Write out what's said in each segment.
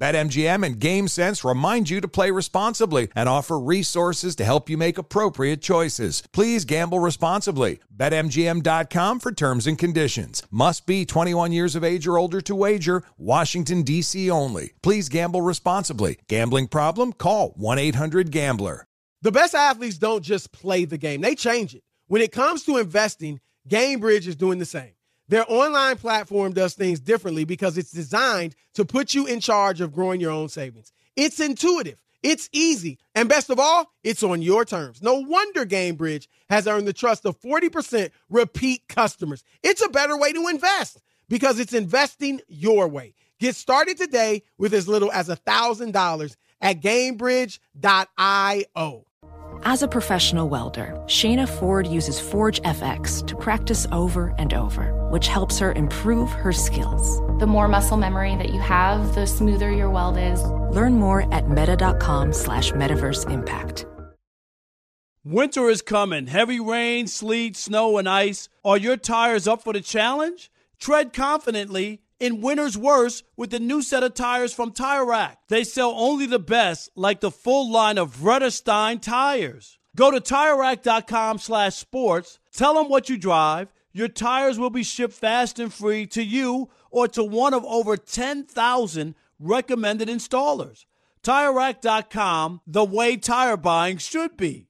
BetMGM and GameSense remind you to play responsibly and offer resources to help you make appropriate choices. Please gamble responsibly. BetMGM.com for terms and conditions. Must be 21 years of age or older to wager. Washington, D.C. only. Please gamble responsibly. Gambling problem? Call 1 800 Gambler. The best athletes don't just play the game, they change it. When it comes to investing, GameBridge is doing the same. Their online platform does things differently because it's designed to put you in charge of growing your own savings. It's intuitive, it's easy, and best of all, it's on your terms. No wonder GameBridge has earned the trust of 40% repeat customers. It's a better way to invest because it's investing your way. Get started today with as little as $1,000 at GameBridge.io. As a professional welder, Shayna Ford uses Forge FX to practice over and over, which helps her improve her skills. The more muscle memory that you have, the smoother your weld is. Learn more at meta.com slash metaverse impact. Winter is coming. Heavy rain, sleet, snow, and ice. Are your tires up for the challenge? Tread confidently in winter's worst with the new set of tires from Tire Rack. They sell only the best, like the full line of Vredestein tires. Go to TireRack.com slash sports. Tell them what you drive. Your tires will be shipped fast and free to you or to one of over 10,000 recommended installers. TireRack.com, the way tire buying should be.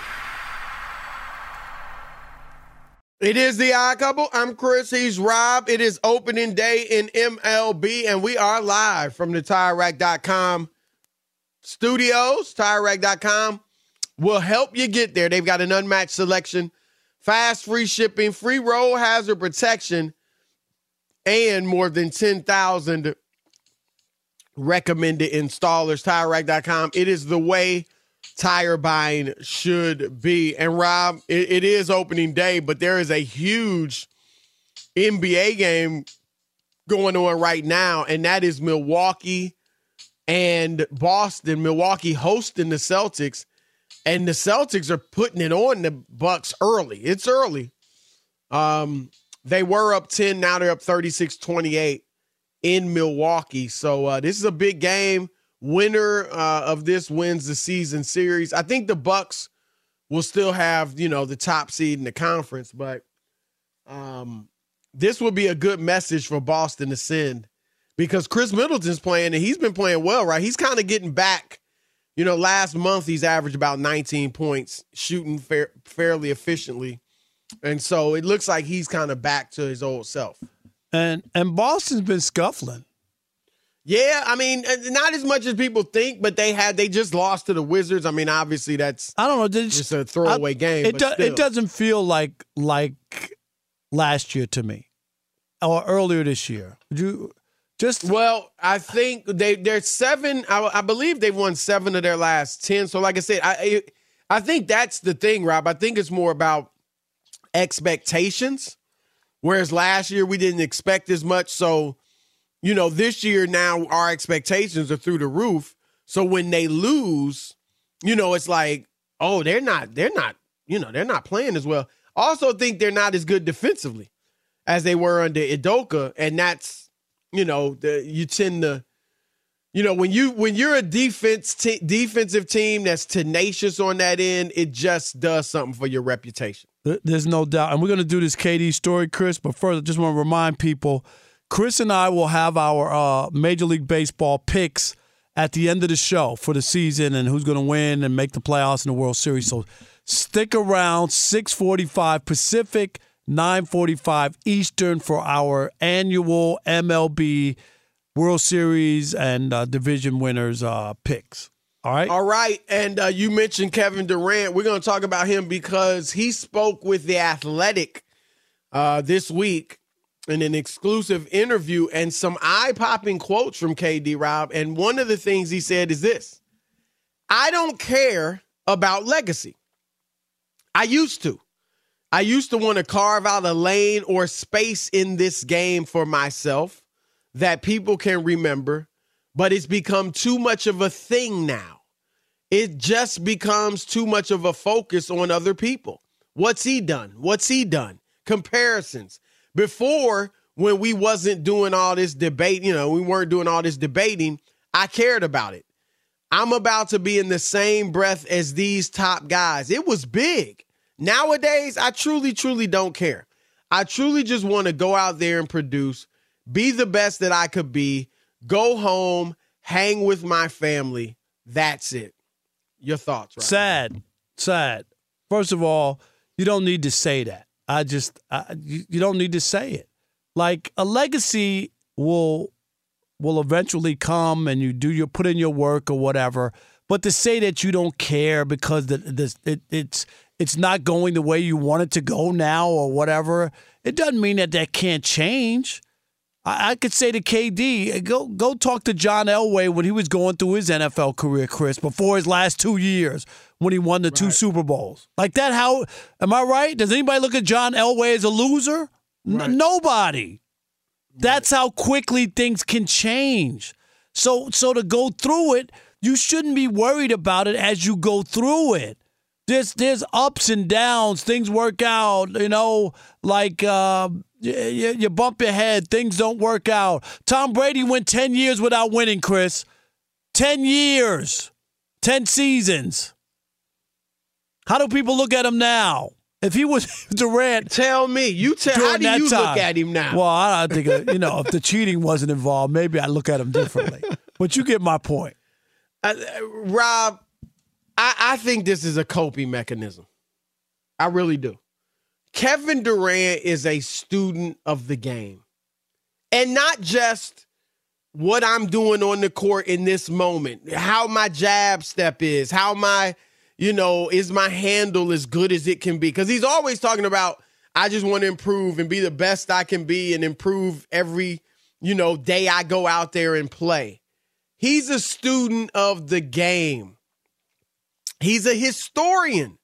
It is the odd couple. I'm Chris. He's Rob. It is opening day in MLB, and we are live from the TireRack.com studios. TireRack.com will help you get there. They've got an unmatched selection, fast free shipping, free roll hazard protection, and more than 10,000 recommended installers. TireRack.com. It is the way tire buying should be. And Rob, it, it is opening day, but there is a huge NBA game going on right now, and that is Milwaukee and Boston. Milwaukee hosting the Celtics, and the Celtics are putting it on the Bucks early. It's early. Um, they were up 10, now they're up 36-28 in Milwaukee. So uh, this is a big game winner uh, of this wins the season series. I think the Bucks will still have you know the top seed in the conference, but um, this will be a good message for Boston to send because Khris Middleton's playing and he's been playing well, right? He's kind of getting back. You know, last month he's averaged about 19 points, shooting fair, fairly efficiently, and so it looks like he's kind of back to his old self. And and Boston's been scuffling. Yeah, I mean, uh, not as much as people think, but they had they just lost to the Wizards. I mean, obviously that's I don't know, just, just a throwaway I, game. It do, it doesn't feel like like last year to me, or earlier this year. Would you just well, I think they they're seven. I, I believe they've won seven of their last ten. So, like I said, I I think that's the thing, Rob. I think it's more about expectations. Whereas last year we didn't expect as much, so you know, this year now our expectations are through the roof. So when they lose, you know, it's like, oh, they're not, they're not, you know, they're not playing as well. Also think they're not as good defensively as they were under Udoka, and that's, you know, the you tend to you know when you when you're a defense defensive team that's tenacious on that end, it just does something for your reputation. There's no doubt, and we're to do this KD story, Chris. But first, just want to remind people, Chris and I will have our uh, Major League Baseball picks at the end of the show for the season and who's going to win and make the playoffs in the World Series. So stick around, 6:45 Pacific, 9:45 Eastern for our annual MLB World Series and uh, division winners uh, picks. All right. All right. And uh, you mentioned Kevin Durant. We're going to talk about him because he spoke with The Athletic uh, this week in an exclusive interview and some eye popping quotes from KD Rob. And one of the things he said is this I don't care about legacy. I used to. I used to want to carve out a lane or space in this game for myself that people can remember, but it's become too much of a thing now. It just becomes too much of a focus on other people. What's he done? What's he done? Comparisons. Before, when we wasn't doing all this debate, you know, we weren't doing all this debating, I cared about it. I'm about to be in the same breath as these top guys. It was big. Nowadays, I truly, truly don't care. I truly just want to go out there and produce be the best that I could be, go home, hang with my family. That's it. Your thoughts, right? Sad, sad. First of all, you don't need to say that. I just, I, you, don't need to say it. Like a legacy will will eventually come, and you do your put in your work or whatever. But to say that you don't care because the, the it, it's it's not going the way you want it to go now or whatever, it doesn't mean that that can't change. I, I could say to KD, go go talk to John Elway when he was going through his NFL career, Chris, before his last two years when he won the right. two Super Bowls. Like that, how am I right? Does anybody look at John Elway as a loser? Right. N- nobody. That's how quickly things can change. So so to go through it, you shouldn't be worried about it as you go through it. There's there's ups and downs. Things work out, you know, like uh, you, you bump your head, things don't work out. Tom Brady went 10 years without winning, Chris. 10 years, 10 seasons. How do people look at him now? If he was Durant, tell me. You tell. How do you time, look at him now? Well, I think uh, you know if the cheating wasn't involved, maybe I look at him differently. but you get my point, uh, Rob. I, I think this is a coping mechanism. I really do. Kevin Durant is a student of the game. And not just what I'm doing on the court in this moment, how my jab step is, how my, you know, is my handle as good as it can be. Because he's always talking about, I just want to improve and be the best I can be and improve every, you know, day I go out there and play. He's a student of the game. He's a historian.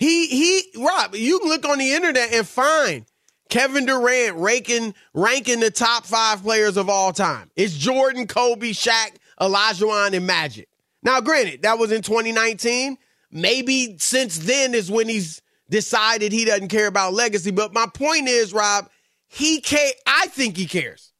He he Rob, you can look on the internet and find Kevin Durant ranking ranking the top five players of all time. It's Jordan, Kobe, Shaq, Olajuwon, and Magic. Now, granted, that was in 2019. Maybe since then is when he's decided he doesn't care about legacy. But my point is, Rob, he can't. I think he cares.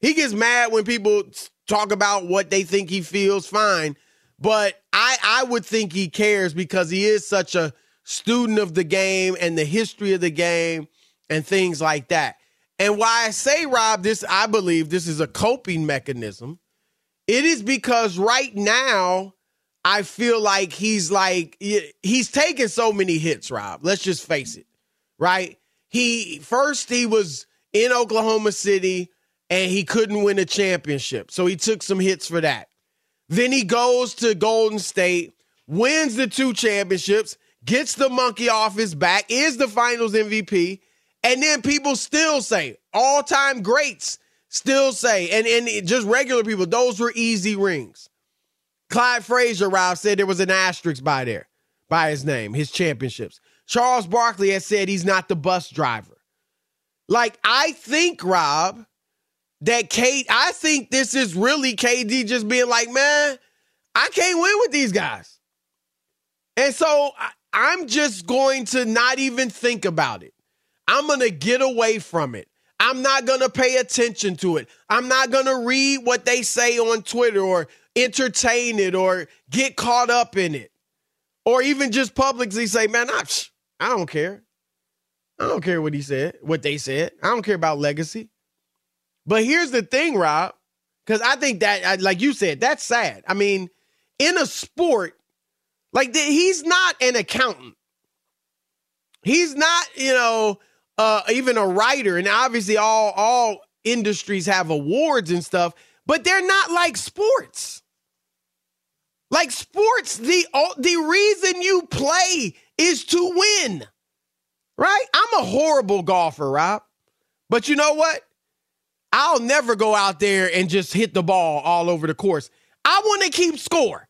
He gets mad when people talk about what they think he feels fine. But I I would think he cares because he is such a student of the game and the history of the game and things like that. And why I say, Rob, this, I believe this is a coping mechanism. It is because right now, I feel like he's like, he's taken so many hits, Rob. Let's just face it, right? He, first, he was in Oklahoma City and he couldn't win a championship. So he took some hits for that. Then he goes to Golden State, wins the two championships, gets the monkey off his back, is the finals MVP, and then people still say, all time greats still say, and, and just regular people, those were easy rings. Clyde Frazier, Rob, said there was an asterisk by there, by his name, his championships. Charles Barkley has said he's not the bus driver. Like, I think, Rob, that Kate, I think this is really KD just being like, man, I can't win with these guys. And so I'm just going to not even think about it. I'm going to get away from it. I'm not going to pay attention to it. I'm not going to read what they say on Twitter or entertain it or get caught up in it. Or even just publicly say, man, I, I don't care. I don't care what he said, what they said. I don't care about legacy. But here's the thing, Rob, because I think that, like you said, that's sad. I mean, in a sport, like he's not an accountant. He's not, you know, uh, even a writer. And obviously, all all industries have awards and stuff, but they're not like sports. Like sports, the the reason you play is to win. Right? I'm a horrible golfer, Rob. But you know what? I'll never go out there and just hit the ball all over the course. I want to keep score.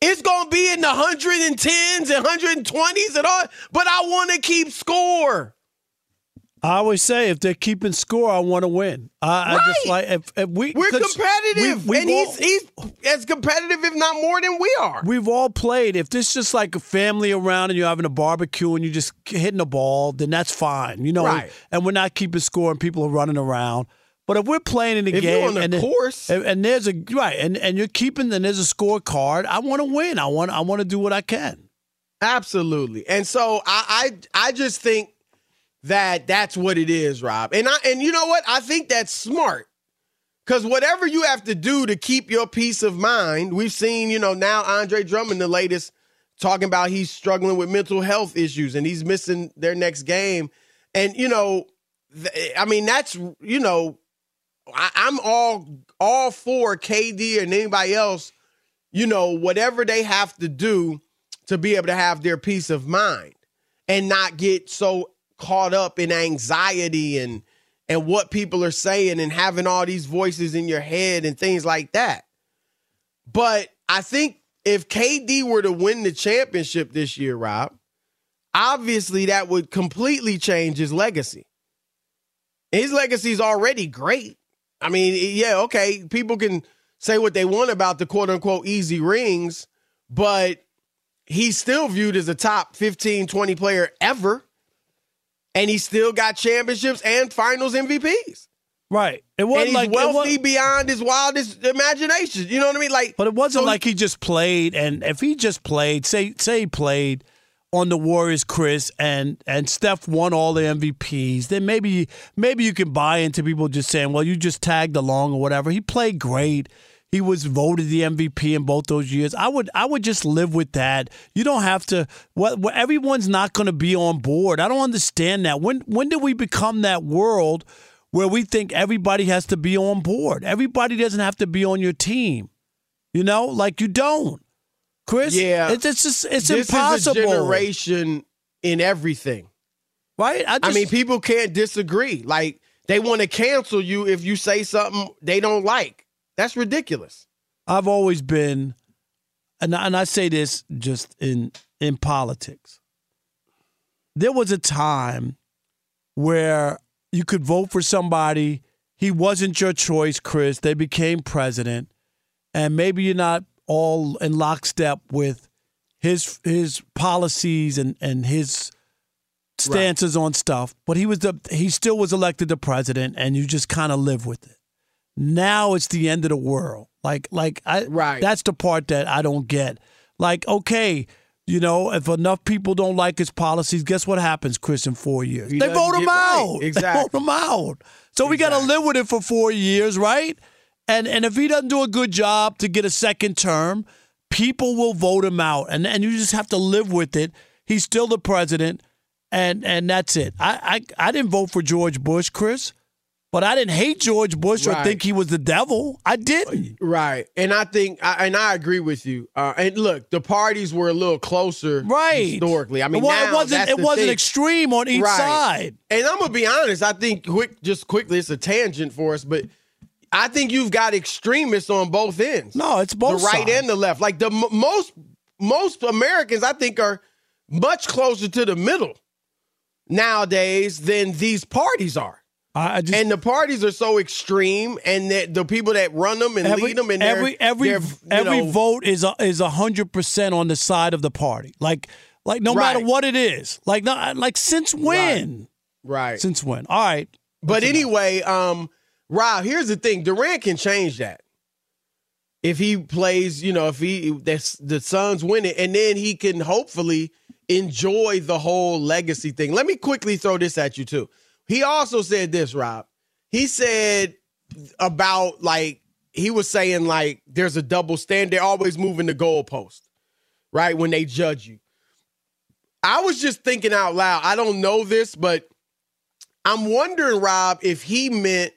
It's going to be in the 110s and 120s and all, but I want to keep score. I always say if they're keeping score, I want to win. I, right. I just like if, if we we're competitive, we, and all, he's he's as competitive, if not more, than we are. We've all played. If this just like a family around and you're having a barbecue and you're just hitting the ball, then that's fine, you know. Right. And we're not keeping score and people are running around. But if we're playing in the if game and, course, and, and, there's a right, and, and you're keeping, then there's a scorecard. I want to win. I want I want to do what I can. Absolutely. And so I I, I just think that that's what it is, Rob. And I and you know what? I think that's smart. Cause whatever you have to do to keep your peace of mind, we've seen, you know, now Andre Drummond, the latest, talking about he's struggling with mental health issues and he's missing their next game. And, you know, I mean, that's, you know, I, I'm all all for KD and anybody else, you know, whatever they have to do to be able to have their peace of mind and not get so caught up in anxiety and and what people are saying and having all these voices in your head and things like that. But I think if KD were to win the championship this year, Rob, obviously that would completely change his legacy. His legacy is already great. I mean, yeah, okay, people can say what they want about the quote unquote easy rings, but he's still viewed as a top 15, 20 player ever. And he still got championships and finals MVPs. Right. It wasn't like wealthy beyond his wildest imagination. You know what I mean? Like, but it wasn't so like he just played. And if he just played, say, say he played on the Warriors, Chris, and and Steph won all the MVPs, then maybe maybe you can buy into people just saying, well, you just tagged along or whatever. He played great. He was voted the MVP in both those years. I would I would just live with that. You don't have to. What everyone's not going to be on board. I don't understand that. When when did we become that world where we think everybody has to be on board? Everybody doesn't have to be on your team. You know, like you don't. Chris. Yeah, it's, it's just it's this impossible. Is a generation in everything, right? I, just, I mean, people can't disagree. Like they want to cancel you if you say something they don't like. That's ridiculous. I've always been, and and I say this just in in politics. There was a time where you could vote for somebody. He wasn't your choice, Chris. They became president, and maybe you're not all in lockstep with his his policies and and his stances right. on stuff. But he was the he still was elected the president, and you just kind of live with it. Now it's the end of the world. Like like I right. That's the part that I don't get. Like okay. You know, if enough people don't like his policies, guess what happens, Chris, in four years? He they vote him out. Right. Exactly. They vote him out. So exactly. we got to live with it for four years, right? And and if he doesn't do a good job to get a second term, people will vote him out. And and you just have to live with it. He's still the president, and and that's it. I I, I didn't vote for George Bush, Chris. But I didn't hate George Bush right. or think he was the devil. I didn't. Right, and I think, I, and I agree with you. Uh, and look, the parties were a little closer, right? Historically, I mean, well, it wasn't. It wasn't thing. extreme on each right. side. And I'm gonna be honest. I think quick, just quickly, it's a tangent for us, but I think you've got extremists on both ends. No, it's both the right sides. and the left. Like the m- most most Americans, I think, are much closer to the middle nowadays than these parties are. I just, and the parties are so extreme, and that the people that run them and every, lead them, and every every every know, vote is a, is hundred percent on the side of the party. Like like no right. matter what it is. Like not like since when? Right. right. Since when? All right. But anyway, um, Rob, here's the thing: Durant can change that if he plays. You know, if he that's the Suns win it, and then he can hopefully enjoy the whole legacy thing. Let me quickly throw this at you too. He also said this, Rob. He said about like he was saying like there's a double standard. They're always moving the goalpost, right? When they judge you. I was just thinking out loud. I don't know this, but I'm wondering, Rob, if he meant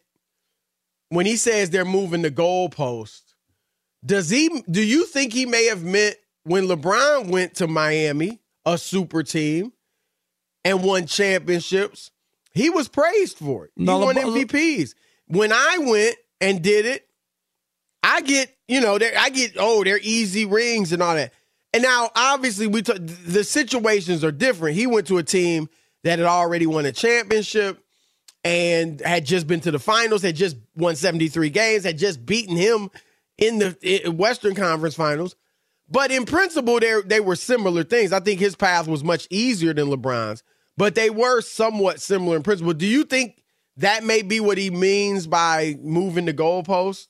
when he says they're moving the goalpost, does he do you think he may have meant when LeBron went to Miami, a super team, and won championships, he was praised for it. He No, won LeBron- MVPs. When I went and did it, I get, you know, I get, oh, they're easy rings and all that. And now, obviously, we t- the situations are different. He went to a team that had already won a championship and had just been to the finals, had just won 73 games, had just beaten him in the Western Conference finals. But in principle, they they were similar things. I think his path was much easier than LeBron's, but they were somewhat similar in principle. Do you think that may be what he means by moving the goalpost?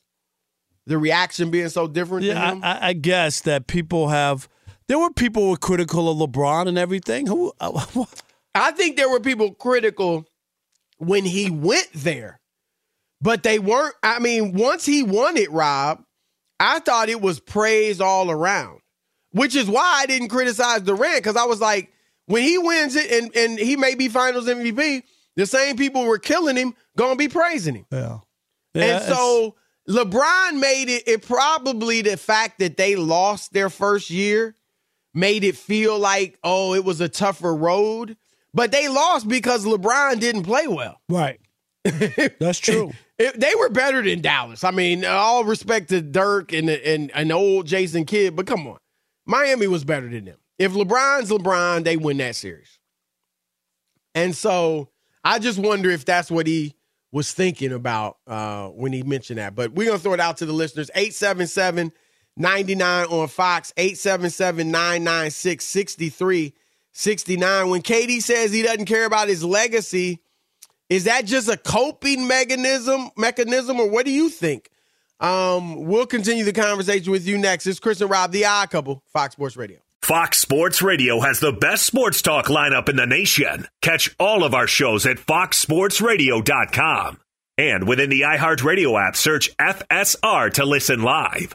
The reaction being so different Yeah, to him? I, I- I guess that people have. There were people who were critical of LeBron and everything. Who? uh, I think there were people critical when he went there, but they weren't. I mean, once he won it, Rob, I thought it was praise all around, which is why I didn't criticize Durant because I was like, when he wins it and, and he may be finals MVP, the same people were killing him gonna be praising him. yeah. and so LeBron made it, it probably the fact that they lost their first year made it feel like, oh, it was a tougher road. But they lost because LeBron didn't play well. right. That's true. It- they were better than Dallas. I mean, all respect to Dirk and and an old Jason Kidd, but come on, Miami was better than them. If LeBron's LeBron, they win that series. And so I just wonder if that's what he was thinking about uh, when he mentioned that. But we're gonna throw it out to the listeners. 877 99 on Fox, 877 996 6369. When KD says he doesn't care about his legacy, is that just a coping mechanism mechanism, or what do you think? Um, we'll continue the conversation with you next. It's Chris and Rob, the odd couple, Fox Sports Radio. Fox Sports Radio has the best sports talk lineup in the nation. Catch all of our shows at foxsportsradio.com. And within the iHeartRadio app, search FSR to listen live.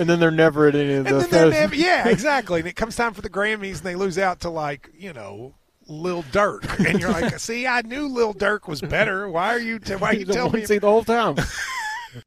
and then they're never at any of And then they're never, yeah, exactly. And it comes time for the Grammys, and they lose out to like you know Lil Durk, and you're like, see, I knew Lil Durk was better. Why are you? T- why are you He's telling me? seed the whole time.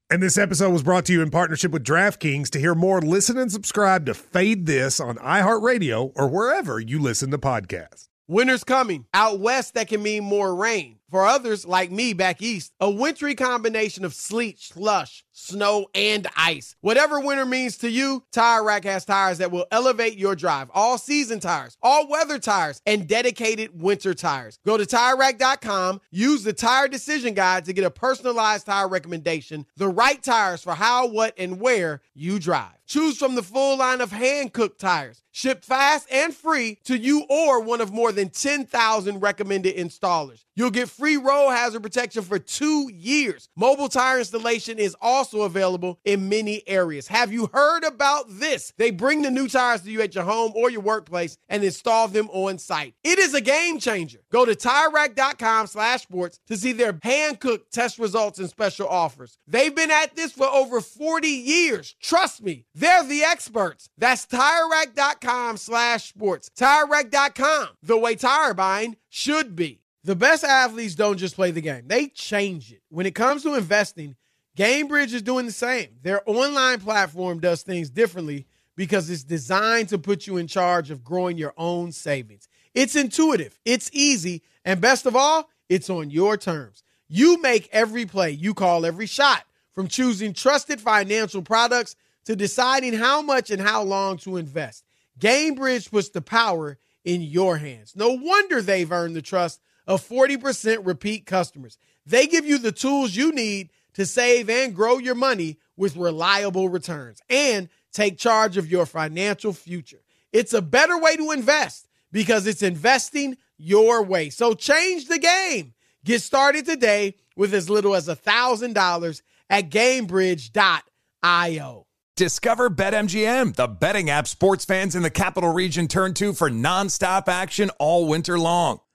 And this episode was brought to you in partnership with DraftKings. To hear more, listen and subscribe to Fade This on iHeartRadio or wherever you listen to podcasts. Winter's coming. Out west, that can mean more rain. For others, like me back east, a wintry combination of sleet, slush, snow, and ice. Whatever winter means to you, Tire Rack has tires that will elevate your drive. All season tires, all weather tires, and dedicated winter tires. Go to TireRack.com, use the Tire Decision Guide to get a personalized tire recommendation, the right tires for how, what, and where you drive. Choose from the full line of hand cooked tires, shipped fast and free to you or one of more than 10,000 recommended installers. You'll get free road hazard protection for two years. Mobile tire installation is also also available in many areas. Have you heard about this? They bring the new tires to you at your home or your workplace and install them on site. It is a game changer. Go to TireRack.com slash sports to see their hand-cooked test results and special offers. They've been at this for over 40 years. Trust me, they're the experts. That's TireRack.com slash sports. TireRack.com, the way tire buying should be. The best athletes don't just play the game, they change it. When it comes to investing, GameBridge is doing the same. Their online platform does things differently because it's designed to put you in charge of growing your own savings. It's intuitive, it's easy, and best of all, it's on your terms. You make every play, you call every shot, from choosing trusted financial products to deciding how much and how long to invest. GameBridge puts the power in your hands. No wonder they've earned the trust of 40% repeat customers. They give you the tools you need to save and grow your money with reliable returns and take charge of your financial future. It's a better way to invest because it's investing your way. So change the game. Get started today with as little as $1,000 at gamebridge.io. Discover BetMGM, the betting app sports fans in the capital region turn to for nonstop action all winter long.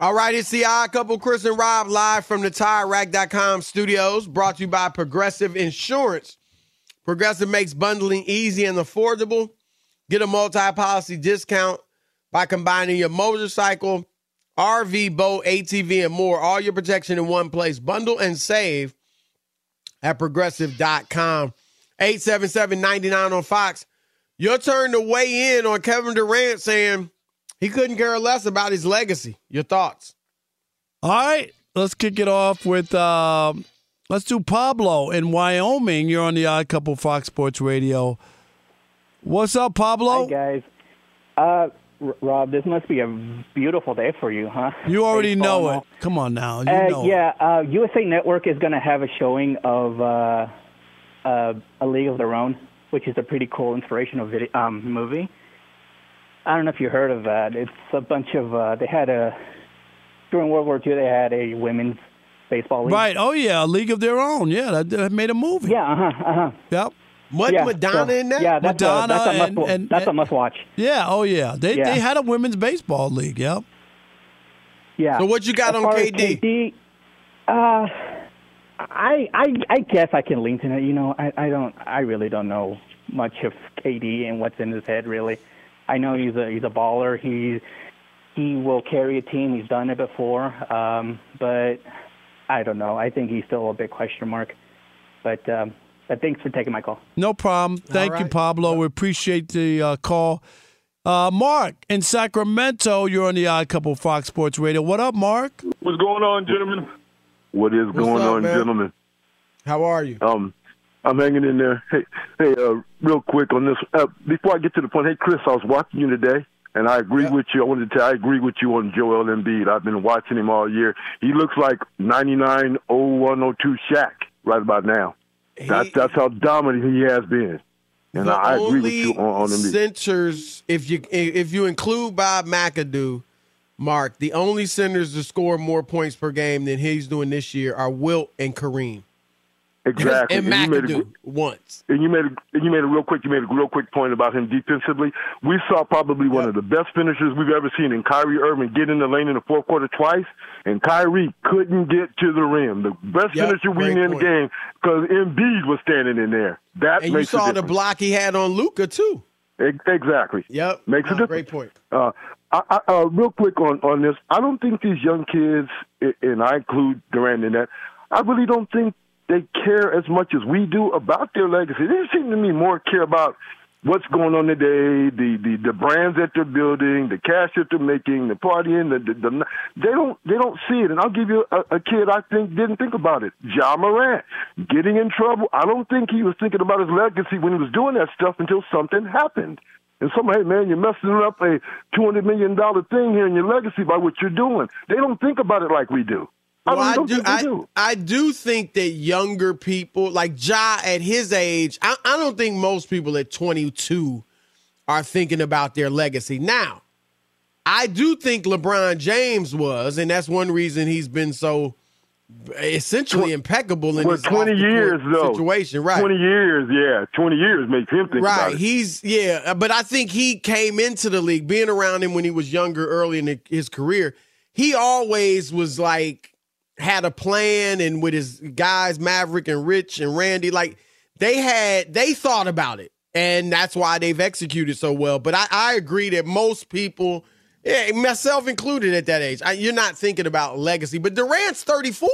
All right, it's the odd couple, Chris and Rob, live from the TireRack.com studios, brought to you by Progressive Insurance. Progressive makes bundling easy and affordable. Get a multi-policy discount by combining your motorcycle, RV, boat, ATV, and more. All your protection in one place. Bundle and save at progressive.com. 877-99 on Fox. Your turn to weigh in on Kevin Durant saying he couldn't care less about his legacy. Your thoughts? All right, let's kick it off with um, let's do Pablo in Wyoming. You're on the Odd Couple Fox Sports Radio. What's up, Pablo? Hi guys. Uh, R- Rob, this must be a beautiful day for you, huh? You already Baseball know it. Come on now. You Uh, know it. yeah, uh, USA Network is going to have a showing of uh, uh, A League of Their Own, which is a pretty cool inspirational video, um, movie. I don't know if you heard of that. It's a bunch of uh, they had a during World War II they had a women's baseball league. Right. Oh yeah, a League of Their Own. Yeah, that, that made a movie. Yeah. Uh huh. Uh huh. Yep. What yeah, Madonna so- in that? Yeah, that's Madonna a, that's a must. and- and- that's a must watch. Yeah. Oh yeah. They Yeah. they had a women's baseball league. Yep. Yeah. So what you got As on far as KD? KD, uh, I I I guess I can lean to it. You know, I I don't I really don't know much of KD and what's in his head really. I know he's a he's a baller. He he will carry a team. He's done it before. Um, but I don't know. I think he's still a big question mark. But um, but thanks for taking my call. No problem. Thank you. Pablo. We appreciate the uh, call. Uh, Mark in Sacramento, you're on the Odd Couple Fox Sports Radio. What up, Mark? What's going on, gentlemen? What is What's going up, on, man? gentlemen? How are you? Um, I'm hanging in there. Hey, hey, uh, real quick on this. Uh, before I get to the point, hey, Chris, I was watching you today, and I agree Yeah. with you. I wanted to tell I agree with you on Joel Embiid. I've been watching him all year. He looks like 99, 01, 02 Shaq right about now. That's He- that's how dominant he has been. And I, I agree with you on, on Embiid. centers, if you if you include Bob McAdoo, Mark, the only centers to score more points per game than he's doing this year are Wilt and Kareem. Exactly. And you made a McAdoo gr- once. and you made a, and you made a real quick you made a real quick point about him defensively. We saw probably one of the best finishers we've ever seen in Kyrie Irving get in the lane in the fourth quarter twice, and Kyrie couldn't get to the rim. The best Yep, finisher we in the game because Embiid was standing in there. That And you makes a saw the block he had on Luka too. Exactly. Yep. Makes a difference. Great point. Uh, I, I, uh, real quick on, on this, I don't think these young kids, and I include Durant in that, I really don't think they care as much as we do about their legacy. They seem to me more care about what's going on today, the, the, the brands that they're building, the cash that they're making, the partying, the, the, the they don't they don't see it. And I'll give you a, a kid I think didn't think about it. Ja Morant getting in trouble. I don't think he was thinking about his legacy when he was doing that stuff until something happened. And somebody, hey man, you're messing up a two hundred million dollar thing here in your legacy by what you're doing. They don't think about it like we do. Well, I, do, I, do. I do think that younger people, like Ja at his age, I, I don't think most people at 22 are thinking about their legacy. Now, I do think LeBron James was, and that's one reason he's been so essentially impeccable in well, his 20 years though situation. Right, 20 years, yeah, 20 years makes him think right. about it. He's yeah, uh, but I think he came into the league being around him when he was younger, early in his career. He always was like had a plan and with his guys Maverick and Rich and Randy like they had they thought about it. And that's why they've executed so well. But I, I agree that most people yeah, myself included at that age I, you're not thinking about legacy. But Durant's 34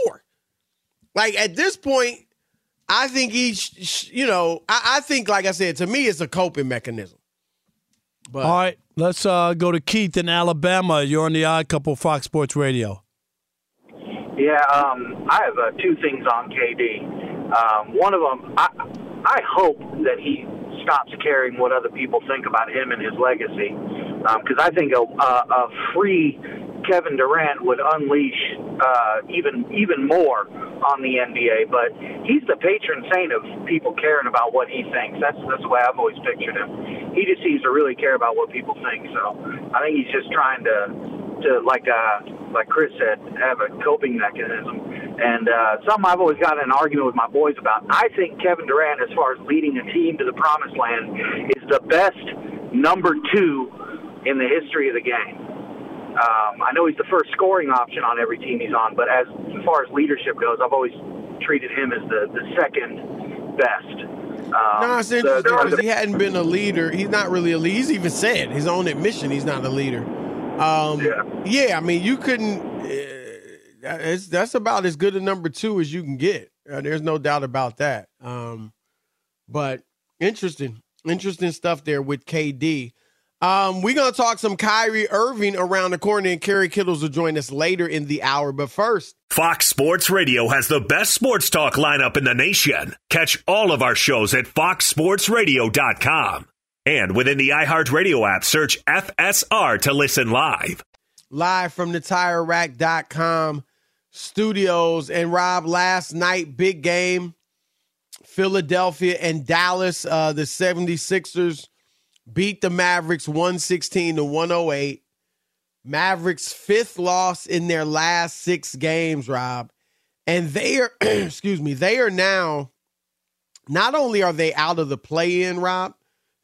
like at this point I think he's you know I, I think like I said to me it's a coping mechanism. But all right let's uh, go to Keith in Alabama. You're on the Odd Couple Fox Sports Radio yeah, um, I have uh, two things on KD. Um, one of them, I, I hope that he stops caring what other people think about him and his legacy, because um, I think a, a, a free Kevin Durant would unleash uh, even even more on the NBA. But he's the patron saint of people caring about what he thinks. That's that's the way I've always pictured him. He just seems to really care about what people think. So I think he's just trying to to like uh, like Chris said, have a coping mechanism. And uh, something I've always got in an argument with my boys about. I think Kevin Durant, as far as leading a team to the promised land, is the best number two in the history of the game. Um, I know he's the first scoring option on every team he's on, but as far as leadership goes, I've always treated him as the, the second best. Um, no, it's interesting because he hadn't been a leader. He's not really a leader. He's even said his own admission he's not a leader. Um, yeah. yeah, I mean, you couldn't. Uh, it's that's about as good a number two as you can get. Uh, there's no doubt about that. Um, but interesting, interesting stuff there with KD. Um, we're gonna talk some Kyrie Irving around the corner, and Kerry Kittles will join us later in the hour. But first, Fox Sports Radio has the best sports talk lineup in the nation. Catch all of our shows at foxsportsradio.com. And within the iHeartRadio app, search FSR to listen live. Live from the TireRack.com studios. And Rob, last night, big game. Philadelphia and Dallas. Uh, the 76ers beat the Mavericks 116 to 108. Mavericks' fifth loss in their last six games, Rob. And they are, excuse me, they are now, not only are they out of the play in, Rob,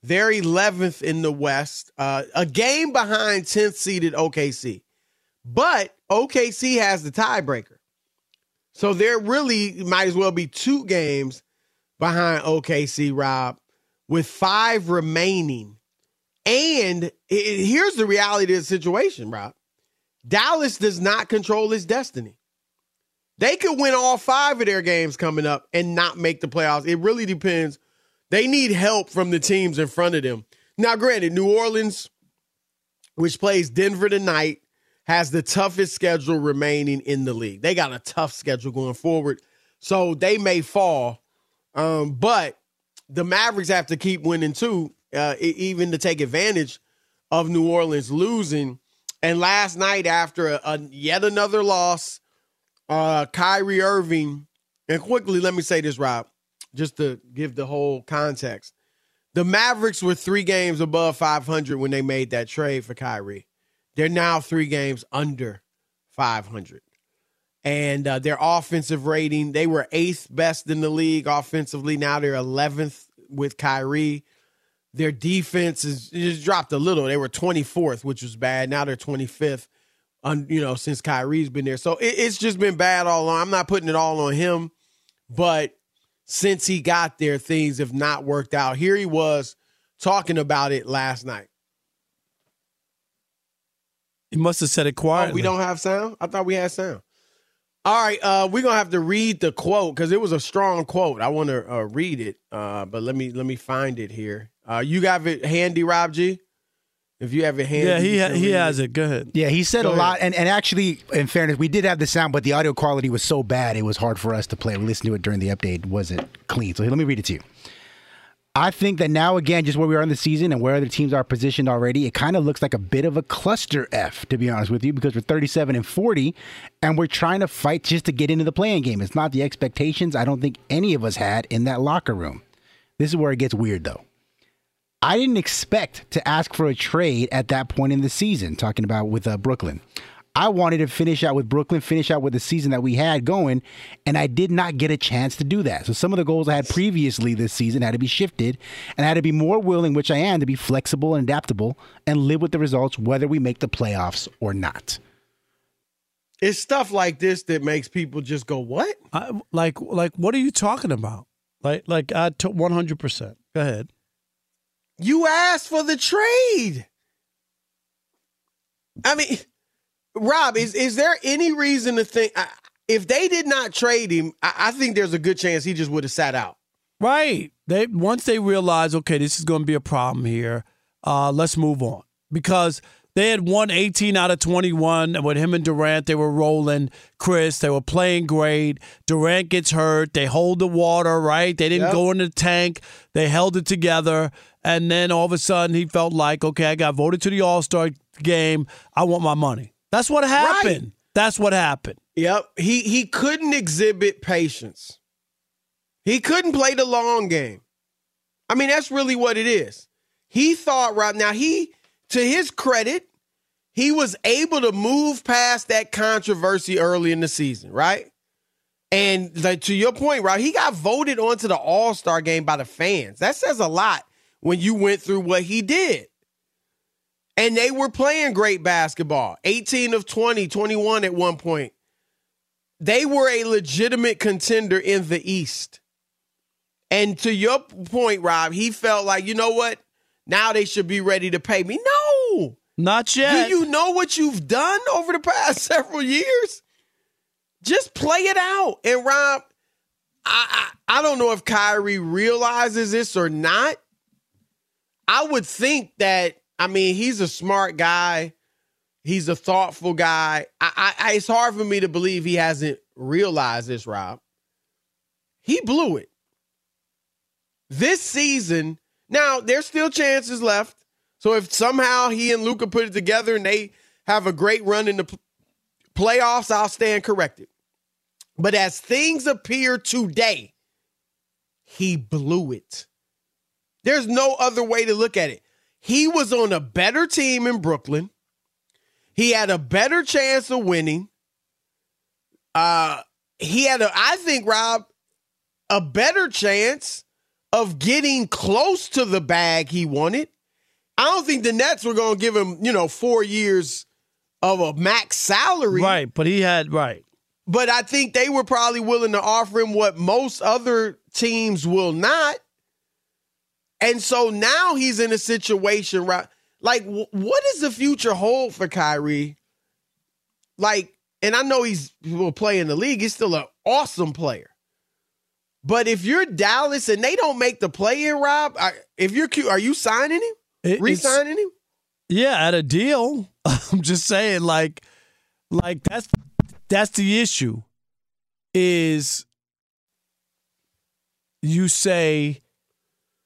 they're 11th in the West, uh, a game behind 10th seeded OKC. But OKC has the tiebreaker. So there really might as well be two games behind OKC, Rob, with five remaining. And it, here's the reality of the situation, Rob. Dallas does not control its destiny. They could win all five of their games coming up and not make the playoffs. It really depends they need help from the teams in front of them. Now, granted, New Orleans, which plays Denver tonight, has the toughest schedule remaining in the league. They got a tough schedule going forward, so they may fall. Um, but the Mavericks have to keep winning too, uh, even to take advantage of New Orleans losing. And last night, after a, a yet another loss, uh, Kyrie Irving, and quickly, let me say this, Rob just to give the whole context. The Mavericks were three games above 500 when they made that trade for Kyrie. They're now three games under 500. And uh, their offensive rating, they were eighth best in the league offensively. Now they're 11th with Kyrie. Their defense is just dropped a little. They were 24th, which was bad. Now they're 25th, on, you know, since Kyrie's been there. So it, it's just been bad all along. I'm not putting it all on him, but since he got there, things have not worked out. Here he was talking about it last night. He must have said it quietly. Oh, we don't have sound? I thought we had sound. All right, uh, we're gonna have to read the quote because it was a strong quote. I want to uh, read it, uh, but let me let me find it here. Uh, you got it handy, Rob G. If you have it handy, Yeah, he ha- he has it. Go ahead. Yeah, he said Go a lot, ahead. and, and actually, in fairness, we did have the sound, but the audio quality was so bad it was hard for us to play. We listened to it during the update; wasn't clean. So here, let me read it to you. I think that now, again, just where we are in the season and where other teams are positioned already, it kind of looks like a bit of a cluster F, to be honest with you, because we're 37 and 40, and we're trying to fight just to get into the playing game. It's not the expectations I don't think any of us had in that locker room. This is where it gets weird, though. I didn't expect to ask for a trade at that point in the season, talking about with uh, Brooklyn. I wanted to finish out with Brooklyn, finish out with the season that we had going, and I did not get a chance to do that. So some of the goals I had previously this season had to be shifted, and I had to be more willing, which I am, to be flexible and adaptable and live with the results whether we make the playoffs or not. It's stuff like this that makes people just go, "What?" I, like like what are you talking about? Like like I took one hundred percent. Go ahead. You asked for the trade. I mean, Rob, is is there any reason to think if they did not trade him, I, I think there's a good chance he just would have sat out. Right. They once they realize, okay, this is going to be a problem here. Uh, let's move on because they had won 18 out of 21 and with him and Durant. They were rolling. Chris, they were playing great. Durant gets hurt. They hold the water. Right. They didn't Yep. go in the tank. They held it together. And then all of a sudden, he felt like, okay, I got voted to the All Star game. I want my money. That's what happened. That's what happened. Yep. He he couldn't exhibit patience. He couldn't play the long game. I mean, that's really what it is. He thought right now, he to his credit, he was able to move past that controversy early in the season, right? And like, to your point, right, he got voted onto the All-Star game by the fans. That says a lot when you went through what he did. And they were playing great basketball. 18 of 20, 21 at one point. They were a legitimate contender in the East. And to your point, Rob, he felt like, you know what? Now they should be ready to pay me. No. Not yet. Do you know what you've done over the past several years? Just play it out. And Rob, I, I, I don't know if Kyrie realizes this or not. I would think that, I mean, he's a smart guy. He's a thoughtful guy. I, I, it's hard for me to believe he hasn't realized this, Rob. He blew it. This season, now there's still chances left. So if somehow he and Luka put it together and they have a great run in the pl- playoffs, I'll stand corrected. But as things appear today, he blew it. There's no other way to look at it. He was on a better team in Brooklyn. He had a better chance of winning. Uh he had a I think Rob a better chance of getting close to the bag he wanted. I don't think the Nets were going to give him, you know, 4 years of a max salary. Right, but he had right. But I think they were probably willing to offer him what most other teams will not. And so now he's in a situation, right? Like, wh- what does the future hold for Kyrie? Like, and I know he's will play in the league. He's still an awesome player. But if you're Dallas and they don't make the play in, Rob, I- if you're cute, are you signing him? It- it's- him? Yeah, at a deal. I'm just saying, like, like that's that's the issue. Is you say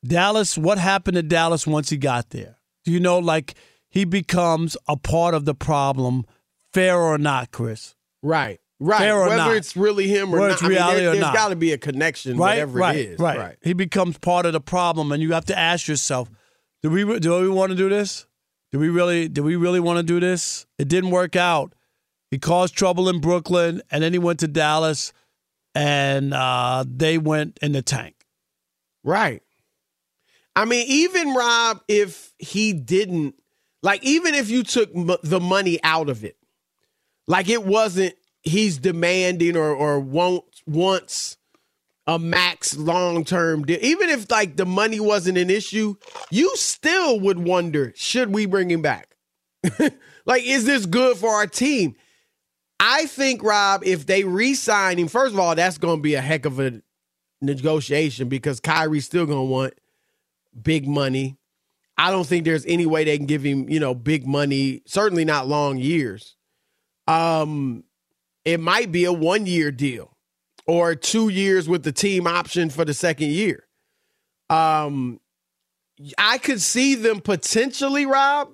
Dallas? What happened to Dallas once he got there? You know, like, he becomes a part of the problem, fair or not, Chris? Right. Right. Whether not. it's really him or Whether not. it's I mean, reality there, or has got to be a connection, right, whatever right, it is. Right. right. He becomes part of the problem, and you have to ask yourself: Do we do we want to do this? Do we really do we really want to do this? It didn't work out. He caused trouble in Brooklyn, and then he went to Dallas, and uh, they went in the tank. Right. I mean, even Rob, if he didn't, like, even if you took m- the money out of it, like it wasn't he's demanding or or won't wants a max long term deal. Even if like the money wasn't an issue, you still would wonder, should we bring him back? like, is this good for our team? I think, Rob, if they re-sign him, first of all, that's gonna be a heck of a negotiation because Kyrie's still gonna want big money. I don't think there's any way they can give him, you know, big money, certainly not long years. Um, it might be a one year deal or two years with the team option for the second year. Um, I could see them potentially, Rob,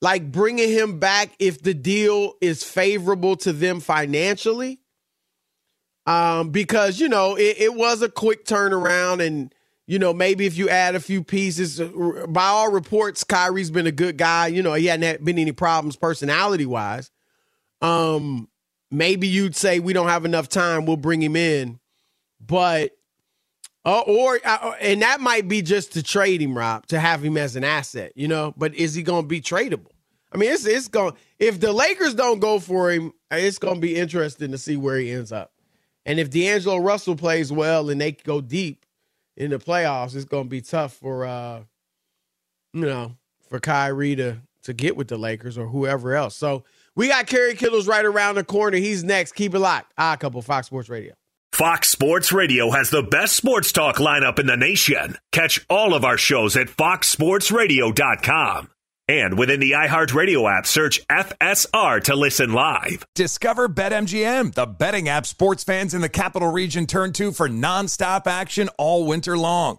like bringing him back if the deal is favorable to them financially. Um, because you know it, it was a quick turnaround, and you know maybe if you add a few pieces, uh, by all reports, Kyrie's been a good guy. You know he hadn't been any problems personality wise. Um, maybe you'd say we don't have enough time, we'll bring him in, but uh, or uh, and that might be just to trade him, Rob, to have him as an asset, you know. But is he going to be tradable? I mean, it's it's going if the Lakers don't go for him, it's going to be interesting to see where he ends up. And if D'Angelo Russell plays well and they go deep in the playoffs, it's going to be tough for uh, you know, for Kyrie to to get with the Lakers or whoever else. So we got Kerry Kittles right around the corner. He's next. Keep it locked. Ah, couple Fox Sports Radio. Fox Sports Radio has the best sports talk lineup in the nation. Catch all of our shows at foxsportsradio.com. And within the iHeartRadio app, search FSR to listen live. Discover BetMGM, the betting app sports fans in the capital region turn to for nonstop action all winter long.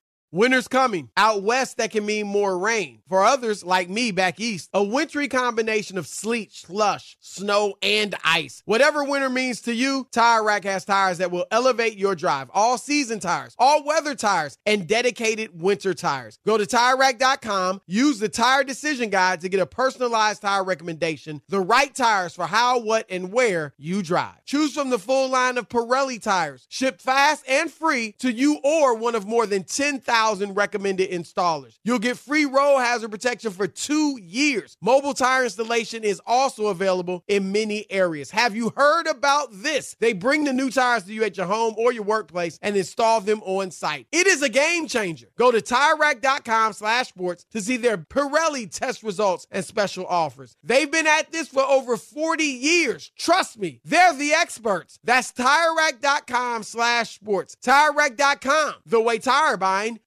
Winter's coming. Out west, that can mean more rain. For others, like me back east, a wintry combination of sleet, slush, snow, and ice. Whatever winter means to you, Tire Rack has tires that will elevate your drive. All season tires, all weather tires, and dedicated winter tires. Go to TireRack.com, use the Tire Decision Guide to get a personalized tire recommendation, the right tires for how, what, and where you drive. Choose from the full line of Pirelli tires, shipped fast and free to you or one of more than 10,000 recommended installers. You'll get free road hazard protection for two years. Mobile tire installation is also available in many areas. Have you heard about this? They bring the new tires to you at your home or your workplace and install them on site. It is a game changer. Go to TireRack.com slash sports to see their Pirelli test results and special offers. They've been at this for over 40 years. Trust me, they're the experts. That's TireRack.com slash sports. TireRack.com, the way tire buying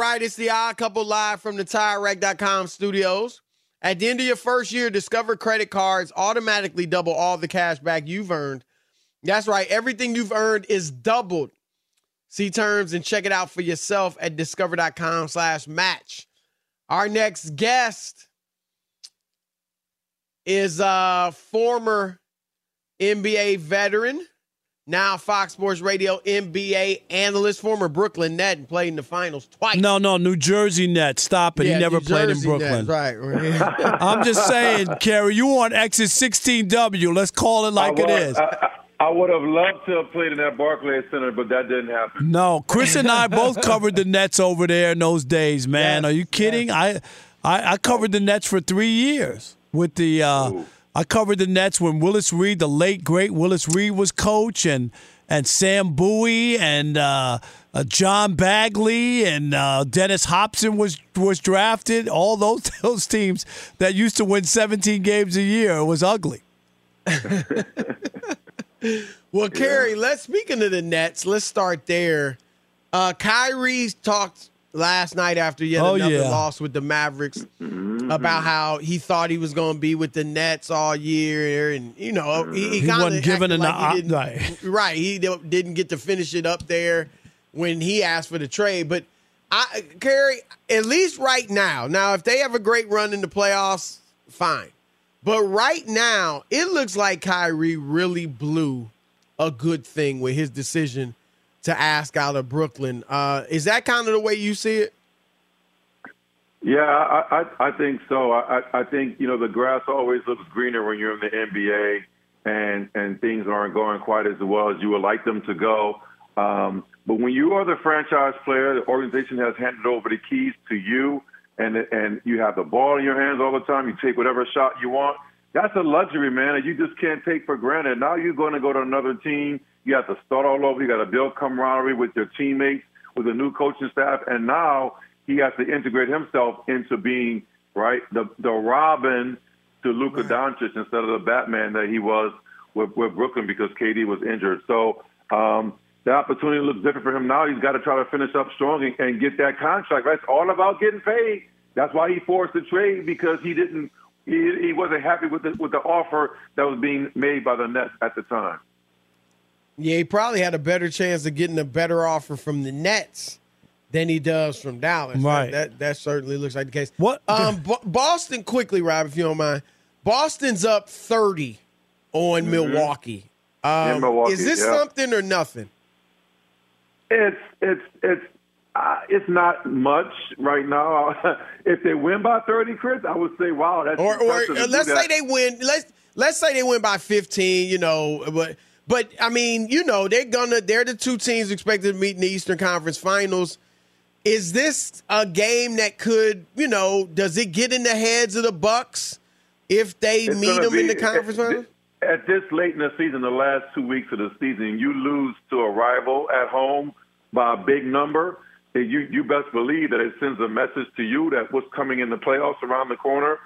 Right, it's the Odd Couple live from the TireRack.com studios. At the end of your first year, Discover credit cards automatically double all the cash back you've earned. That's right, everything you've earned is doubled. See terms and check it out for yourself at discover.com slash match. Our next guest is a former NBA veteran, now Fox Sports Radio NBA analyst, former Brooklyn Net, and played in the finals twice. No, no, New Jersey Net. Stop it. Yeah, he never New played Jersey in Brooklyn. Nets, right. I'm just saying, Kerry, you want exit 16W. Let's call it like I it wa- is. I, I would have loved to have played in that Barclays Center, but that didn't happen. No, Chris and I both covered the Nets over there in those days, man. Are you kidding? I, I I covered the Nets for three years with the. Uh, I covered the Nets when Willis Reed, the late great Willis Reed, was coach, and and Sam Bowie and uh, uh, John Bagley and uh, Dennis Hopson was was drafted. All those those teams that used to win 17 games a year. It was ugly. Well, Kerry, let's speaking of the Nets, let's start there. Uh Kyrie talked last night after yet Oh, another yeah. loss with the Mavericks mm-hmm. about how he thought he was going to be with the Nets all year, and you know he, he, He wasn't given like an he didn't, right. right. He didn't get to finish it up there when he asked for the trade, but. I, Kerry, at least right now. Now, if they have a great run in the playoffs, fine. But right now, it looks like Kyrie really blew a good thing with his decision to ask out of Brooklyn. Uh, is that kind of the way you see it? Yeah, I, I, I think so. I, I think you know the grass always looks greener when you're in the NBA, and and things aren't going quite as well as you would like them to go. Um, but when you are the franchise player, the organization has handed over the keys to you, and and you have the ball in your hands all the time. You take whatever shot you want. That's a luxury, man, and you just can't take for granted. Now you're going to go to another team. You have to start all over. You got to build camaraderie with your teammates, with a new coaching staff, and now he has to integrate himself into being right the the Robin to Luka Doncic instead of the Batman that he was with, with Brooklyn because KD was injured. So um, the opportunity looks different for him now. He's got to try to finish up strong and, and get that contract. That's all about getting paid. That's why he forced the trade because he didn't. He, he wasn't happy with the, with the offer that was being made by the Nets at the time. Yeah, he probably had a better chance of getting a better offer from the Nets than he does from Dallas. Right. That that certainly looks like the case. What? Um, Bo- Boston quickly, Rob, if you don't mind. Boston's up thirty on Milwaukee. Um, Mm-hmm. In Milwaukee, is this yeah. something or nothing? It's it's it's uh, it's not much right now. if they win by thirty, Chris, I would say, wow, that's or or impressive let's that. say they win. Let's let's say they win by fifteen. You know, but but I mean, you know, they're gonna they're the two teams expected to meet in the Eastern Conference Finals. Is this a game that could, you know, does it get in the heads of the Bucks if they It's meet them in the conference at, finals? At this late in the season, the last two weeks of the season, you lose to a rival at home by a big number. You you best believe that it sends a message to you that what's coming in the playoffs around the corner,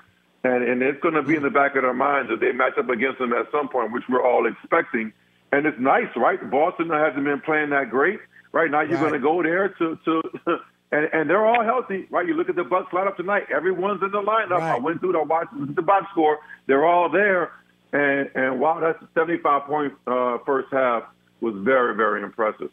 and and it's going to be in the back of their minds that they match up against them at some point, which we're all expecting. And it's nice, right? Boston hasn't been playing that great. Right now, you're Right. going to go there to to. And, and they're all healthy, right? You look at the Bucks lineup tonight; everyone's in the lineup. I went through the watch the box score; they're all there. And and wow, that's a 75 point uh, first half was very very impressive.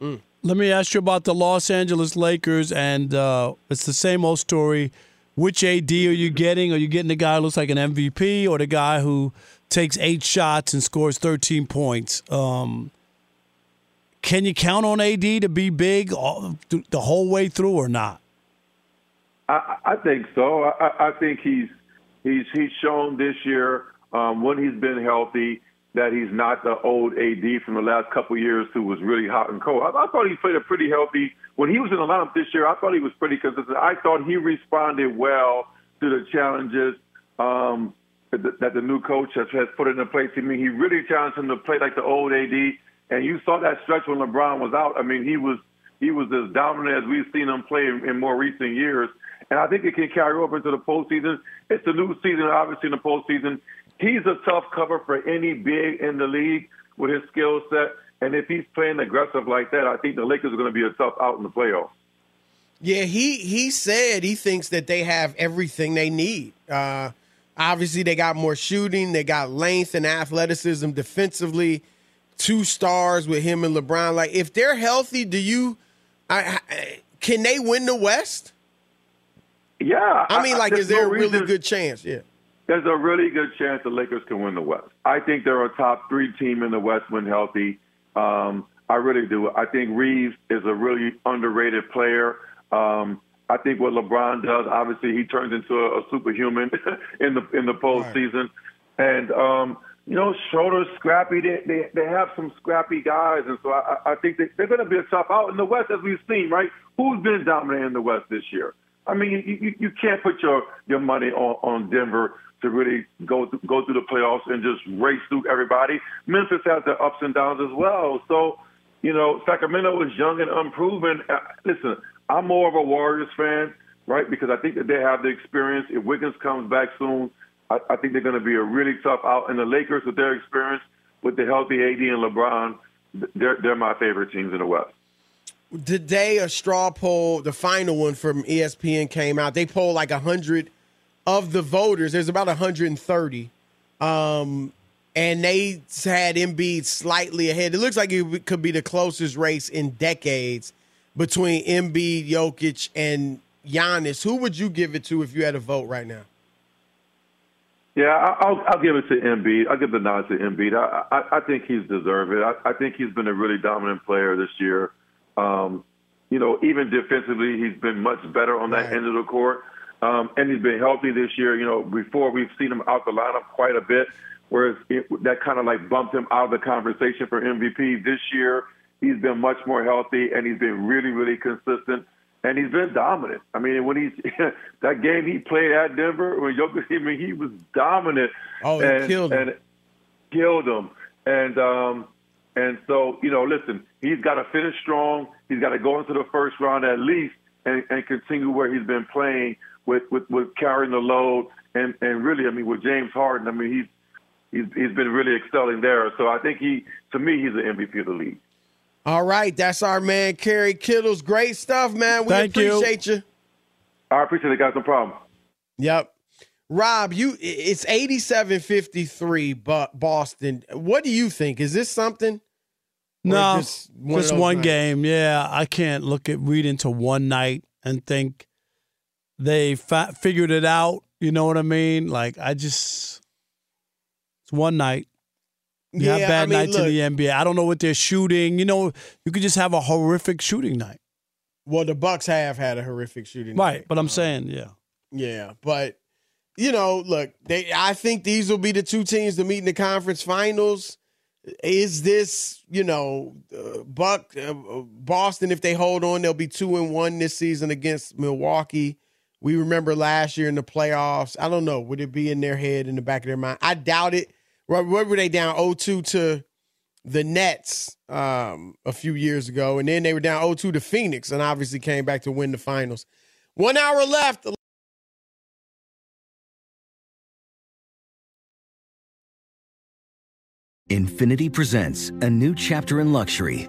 Let me ask you about the Los Angeles Lakers, and uh, it's the same old story. Which AD are you getting? Are you getting the guy who looks like an MVP, or the guy who takes eight shots and scores 13 points? Um, can you count on AD to be big all, the whole way through, or not? I, I think so. I, I think he's he's he's shown this year um, when he's been healthy that he's not the old AD from the last couple years who was really hot and cold. I, I thought he played a pretty healthy when he was in the lineup this year. I thought he was pretty consistent. I thought he responded well to the challenges um, that, the new coach has, has put into place. I mean, he really challenged him to play like the old AD. And you saw that stretch when LeBron was out. I mean, he was he was as dominant as we've seen him play in, in more recent years. And I think it can carry over into the postseason. It's a new season, obviously, in the postseason. He's a tough cover for any big in the league with his skill set. And if he's playing aggressive like that, I think the Lakers are going to be a tough out in the playoffs. Yeah, he he said he thinks that they have everything they need. Uh, obviously, they got more shooting, they got length and athleticism defensively. Two stars with him and LeBron. Like, if they're healthy, do you? I, I, can they win the West? Yeah, I mean, like, there's is there no a really reason- good chance? Yeah. There's a really good chance the Lakers can win the West. I think they're a top three team in the West when healthy. Um, I really do. I think Reeves is a really underrated player. Um, I think what LeBron does, obviously, he turns into a, a superhuman in the in the postseason. And um, you know, Schroeder's scrappy. They, they they have some scrappy guys, and so I, I think they, they're going to be a tough out in the West, as we've seen. Right? Who's been dominant in the West this year? I mean, you, you, you can't put your your money on, on Denver to really go th- go through the playoffs and just race through everybody. Memphis has their ups and downs as well. So, you know, Sacramento is young and unproven. Uh, listen, I'm more of a Warriors fan, right? Because I think that they have the experience. If Wiggins comes back soon, I, I think they're going to be a really tough out. And the Lakers, with their experience, with the healthy AD and LeBron, they're they're my favorite teams in the West. Today, a straw poll, the final one from ESPN came out. They polled like 100 of the voters. There's about 130. Um, and they had Embiid slightly ahead. It looks like it could be the closest race in decades between Embiid, Jokic, and Giannis. Who would you give it to if you had a vote right now? Yeah, I'll I'll give it to Embiid. I'll give the nod to Embiid. I I, I think he's deserved it. I, I think he's been a really dominant player this year. Um, you know, even defensively, he's been much better on that end of the court. Um, and he's been healthy this year. You know, before we've seen him out the lineup quite a bit, whereas it, that kind of like bumped him out of the conversation for MVP. This year, he's been much more healthy and he's been really, really consistent. And he's been dominant. I mean, when he's that game he played at Denver, when Jokic, I mean, he was dominant. Oh, he and, killed him. And killed him. And um, and so you know, listen, he's got to finish strong. He's got to go into the first round at least, and, and continue where he's been playing with, with with carrying the load. And and really, I mean, with James Harden, I mean, he's he's he's been really excelling there. So I think he, to me, he's the MVP of the league. All right, that's our man, Kerry Kittles. Great stuff, man. We Thank appreciate you. I appreciate it, guys. No problem. Yep. Rob, you it's 87-53 Bu- Boston. What do you think? Is this something? No, just just one of one, game. Yeah, I can't look at read into one night and think they fa- figured it out. You know what I mean? Like I just it's one night. You Yeah, have bad I mean, nights in the NBA. I don't know what they're shooting. You know, you could just have a horrific shooting night. Well, the Bucks have had a horrific shooting. Night. Right, night. but I'm saying, yeah. Yeah, but you know, look, they. I think these will be the two teams to meet in the conference finals. Is this, you know, uh, Buck uh, Boston? If they hold on, they'll be two and one this season against Milwaukee. We remember last year in the playoffs. I don't know. Would it be in their head, in the back of their mind? I doubt it. What, what were they down 0-2 to the Nets um, a few years ago, and then they were down 0-2 to Phoenix, and obviously came back to win the finals. One hour left. Infiniti presents a new chapter in luxury,